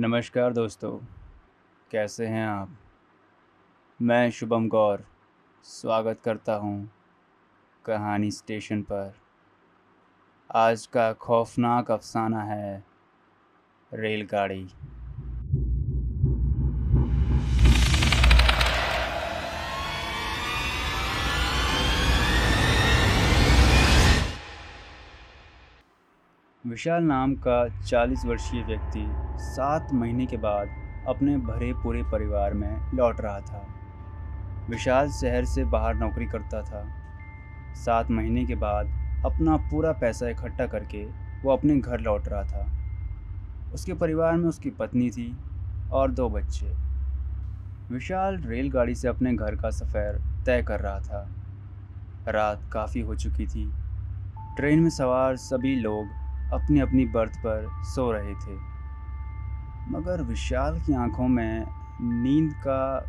नमस्कार दोस्तों, कैसे हैं आप? मैं शुभम गौर, स्वागत करता हूँ कहानी स्टेशन पर। आज का खौफनाक अफसाना है रेलगाड़ी। विशाल नाम का चालीस वर्षीय व्यक्ति सात महीने के बाद अपने भरे पूरे परिवार में लौट रहा था। विशाल शहर से बाहर नौकरी करता था। सात महीने के बाद अपना पूरा पैसा इकट्ठा करके वो अपने घर लौट रहा था। उसके परिवार में उसकी पत्नी थी और दो बच्चे। विशाल रेलगाड़ी से अपने घर का सफ़र तय कर रहा था। रात काफ़ी हो चुकी थी। ट्रेन में सवार सभी लोग अपनी अपनी बर्थ पर सो रहे थे। मगर विशाल की आँखों में नींद का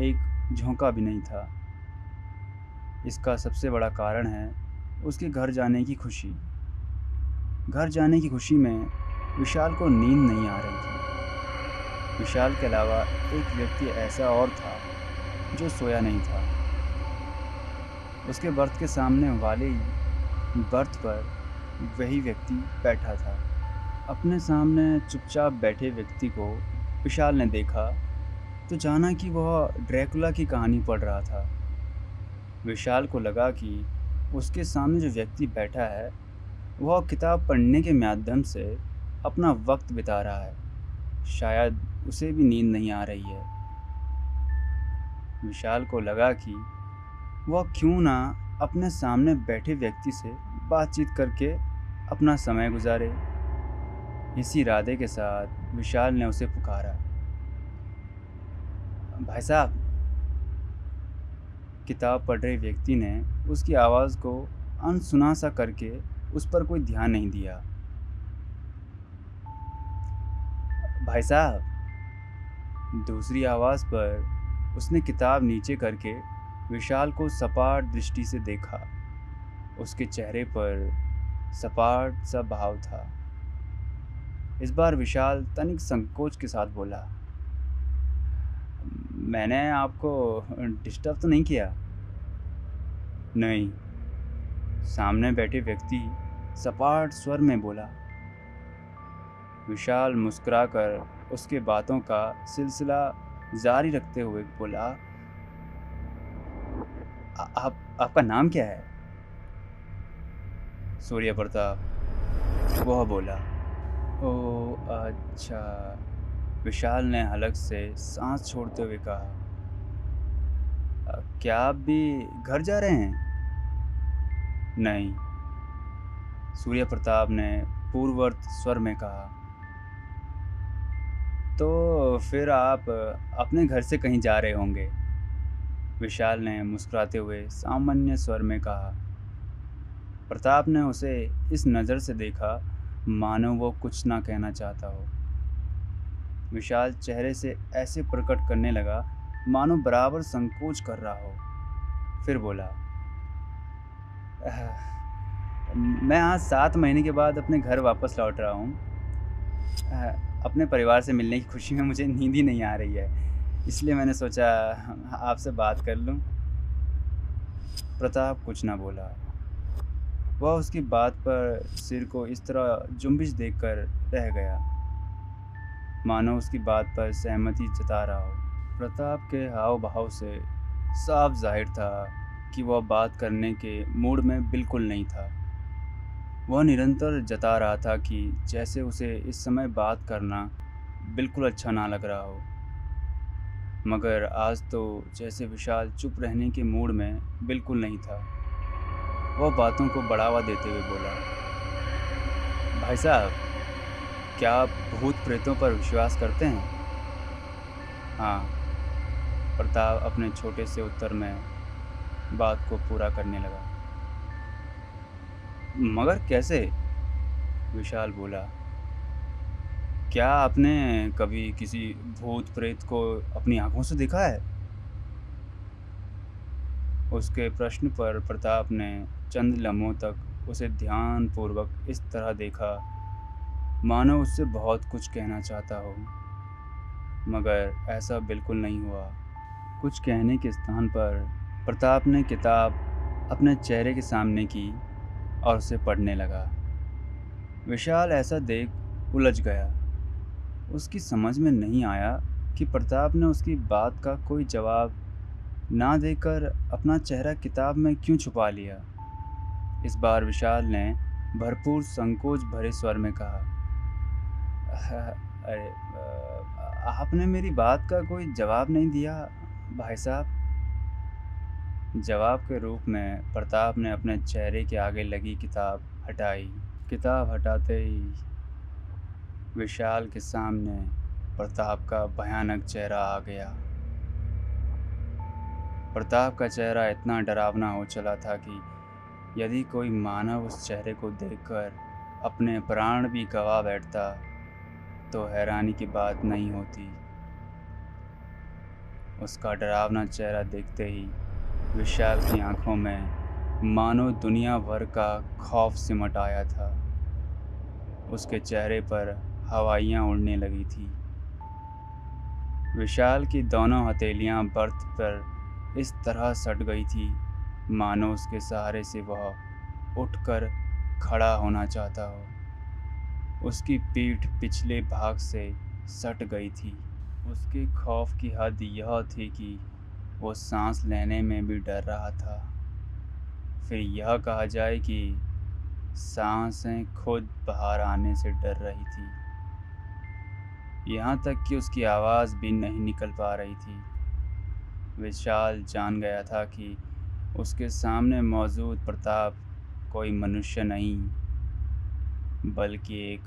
एक झोंका भी नहीं था। इसका सबसे बड़ा कारण है उसके घर जाने की खुशी। घर जाने की खुशी में विशाल को नींद नहीं आ रही थी। विशाल के अलावा एक व्यक्ति ऐसा और था जो सोया नहीं था। उसके बर्थ के सामने वाले बर्थ पर वही व्यक्ति बैठा था। अपने सामने चुपचाप बैठे व्यक्ति को विशाल ने देखा तो जाना कि वह ड्रैकुला की कहानी पढ़ रहा था। विशाल को लगा कि उसके सामने जो व्यक्ति बैठा है, वह किताब पढ़ने के माध्यम से अपना वक्त बिता रहा है। शायद उसे भी नींद नहीं आ रही है। विशाल को लगा कि वह क्यों ना अपने सामने बैठे व्यक्ति से बातचीत करके अपना समय गुजारे। इसी इरादे के साथ विशाल ने उसे पुकारा। भाई साहब, किताब पढ़ रहे व्यक्ति ने उसकी आवाज़ को अनसुना सा करके उस पर कोई ध्यान नहीं दिया। भाई साहब, दूसरी आवाज़ पर उसने किताब नीचे करके विशाल को सपाट दृष्टि से देखा। उसके चेहरे पर सपाट सा भाव था। इस बार विशाल तनिक संकोच के साथ बोला, मैंने आपको डिस्टर्ब तो नहीं किया? नहीं। सामने बैठे व्यक्ति सपाट स्वर में बोला। विशाल मुस्कुराकर उसके बातों का सिलसिला जारी रखते हुए बोला आप, आपका नाम क्या है? सूर्य प्रताप वह बोला, ओ अच्छा। विशाल ने हलक से सांस छोड़ते हुए कहा क्या आप भी घर जा रहे हैं? नहीं। सूर्य प्रताप ने पूर्ववर्त स्वर में कहा तो फिर आप अपने घर से कहीं जा रहे होंगे? विशाल ने मुस्कुराते हुए सामान्य स्वर में कहा प्रताप ने उसे इस नज़र से देखा, मानो वो कुछ ना कहना चाहता हो। विशाल चेहरे से ऐसे प्रकट करने लगा, मानो बराबर संकोच कर रहा हो। फिर बोला मैं आज सात महीने के बाद अपने घर वापस लौट रहा हूँ। अपने परिवार से मिलने की खुशी में मुझे नींद ही नहीं आ रही है, इसलिए मैंने सोचा, आपसे बात कर लूँ। प्रताप कुछ ना बोला। वह उसकी बात पर सिर को इस तरह जुम्बिश देखकर रह गया। मानो उसकी बात पर सहमति जता रहा हो। प्रताप के हाव भाव से साफ़ ज़ाहिर था कि वह बात करने के मूड में बिल्कुल नहीं था। वह निरंतर जता रहा था कि जैसे उसे इस समय बात करना बिल्कुल अच्छा ना लग रहा हो। मगर आज तो जैसे विशाल चुप रहने के मूड में बिल्कुल नहीं था। वह बातों को बढ़ावा देते हुए बोला, भाई साहब, क्या आप भूत प्रेतों पर विश्वास करते हैं? हाँ प्रताप अपने छोटे से उत्तर में बात को पूरा करने लगा। मगर कैसे? विशाल बोला, क्या आपने कभी किसी भूत प्रेत को अपनी आँखों से देखा है? उसके प्रश्न पर प्रताप ने चंद लम्हों तक उसे ध्यानपूर्वक इस तरह देखा, मानो उससे बहुत कुछ कहना चाहता हो। मगर ऐसा बिल्कुल नहीं हुआ। कुछ कहने के स्थान पर प्रताप ने किताब अपने चेहरे के सामने की और उसे पढ़ने लगा। विशाल ऐसा देख उलझ गया। उसकी समझ में नहीं आया कि प्रताप ने उसकी बात का कोई जवाब ना देकर अपना चेहरा किताब में क्यों छुपा लिया। इस बार विशाल ने भरपूर संकोच भरे स्वर में कहा अरे आपने मेरी बात का कोई जवाब नहीं दिया, भाई साहब? जवाब के रूप में प्रताप ने अपने चेहरे के आगे लगी किताब हटाई। किताब हटाते ही विशाल के सामने प्रताप का भयानक चेहरा आ गया। प्रताप का चेहरा इतना डरावना हो चला था कि यदि कोई मानव उस चेहरे को देखकर अपने प्राण भी गवा बैठता तो हैरानी की बात नहीं होती। उसका डरावना चेहरा देखते ही विशाल की आँखों में मानो दुनिया भर का खौफ सिमट आया था। उसके चेहरे पर हवाइयाँ उड़ने लगी थी। विशाल की दोनों हथेलियाँ बर्थ पर इस तरह सट गई थी मानो उसके सहारे से वह उठकर खड़ा होना चाहता हो। उसकी पीठ पिछले भाग से सट गई थी। उसके खौफ की हद यह थी कि वो सांस लेने में भी डर रहा था। फिर यह कहा जाए कि साँसें खुद बाहर आने से डर रही थी। यहाँ तक कि उसकी आवाज़ भी नहीं निकल पा रही थी। विशाल जान गया था कि उसके सामने मौजूद प्रताप कोई मनुष्य नहीं, बल्कि एक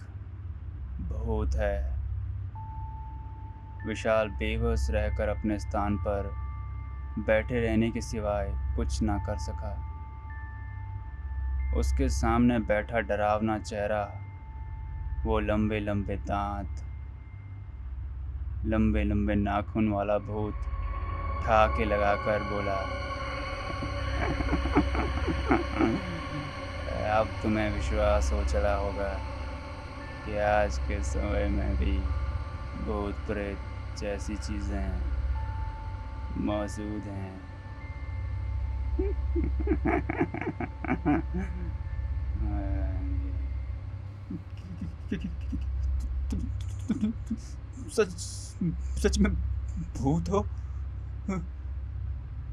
भूत है। विशाल बेबस रहकर अपने स्थान पर बैठे रहने के सिवाय कुछ ना कर सका। उसके सामने बैठा डरावना चेहरा, वो लंबे लंबे दांत, लंबे लंबे नाखून वाला भूत ठाके लगाकर बोला अब तुम्हें विश्वास हो चला होगा कि आज के समय में भी भूत प्रेत जैसी चीज़ें मौजूद हैं। सच सच में भूत हो?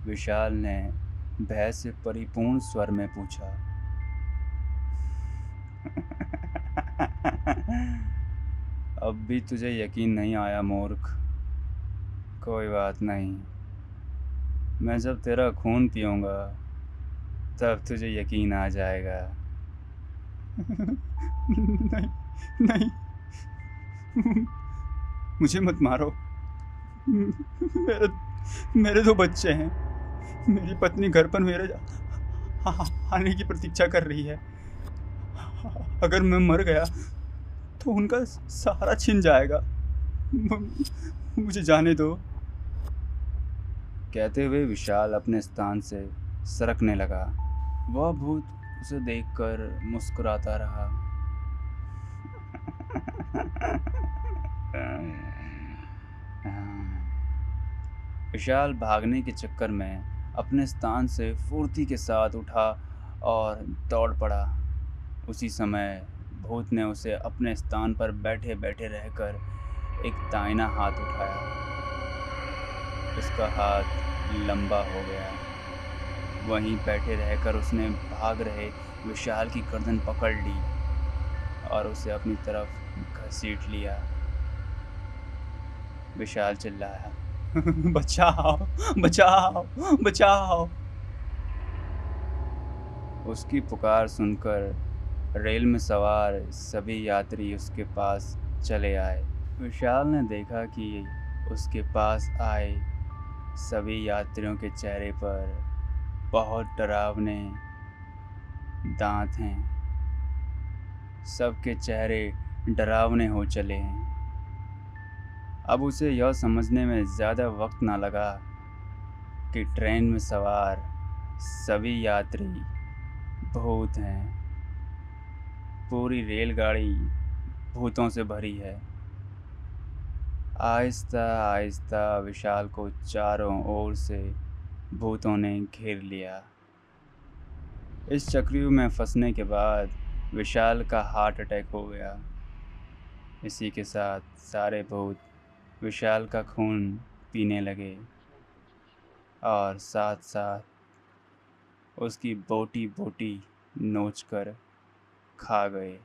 विशाल ने भय से परिपूर्ण स्वर में पूछा। अब भी तुझे यकीन नहीं आया, मूर्ख। कोई बात नहीं। मैं जब तेरा खून पीऊँगा, तब तुझे यकीन आ जाएगा। नहीं नहीं। मुझे मत मारो। मेरे मेरे दो बच्चे हैं। मेरी पत्नी घर पर मेरे आने की प्रतीक्षा कर रही है। अगर मैं मर गया तो उनका सहारा छिन जाएगा। मुझे जाने दो। कहते हुए विशाल अपने स्थान से सरकने लगा। वह भूत उसे देखकर मुस्कुराता रहा। विशाल भागने के चक्कर में अपने स्थान से फुर्ती के साथ उठा और दौड़ पड़ा। उसी समय भूत ने उसे अपने स्थान पर बैठे बैठे रहकर एक दाइना हाथ उठाया। उसका हाथ लंबा हो गया। वहीं बैठे रहकर उसने भाग रहे विशाल की गर्दन पकड़ ली और उसे अपनी तरफ़ घसीट लिया। विशाल चिल्लाया बचाओ बचाओ बचाओ। उसकी पुकार सुनकर रेल में सवार सभी यात्री उसके पास चले आए। विशाल ने देखा कि उसके पास आए सभी यात्रियों के चेहरे पर बहुत डरावने दांत हैं। सबके चेहरे डरावने हो चले हैं। अब उसे यह समझने में ज़्यादा वक्त ना लगा कि ट्रेन में सवार सभी यात्री भूत हैं। पूरी रेलगाड़ी भूतों से भरी है। आहिस्ता आहिस्ता विशाल को चारों ओर से भूतों ने घेर लिया। इस चक्रव्यूह में फंसने के बाद विशाल का हार्ट अटैक हो गया। इसी के साथ सारे भूत विशाल का खून पीने लगे और साथ साथ उसकी बोटी बोटी नोच कर खा गए।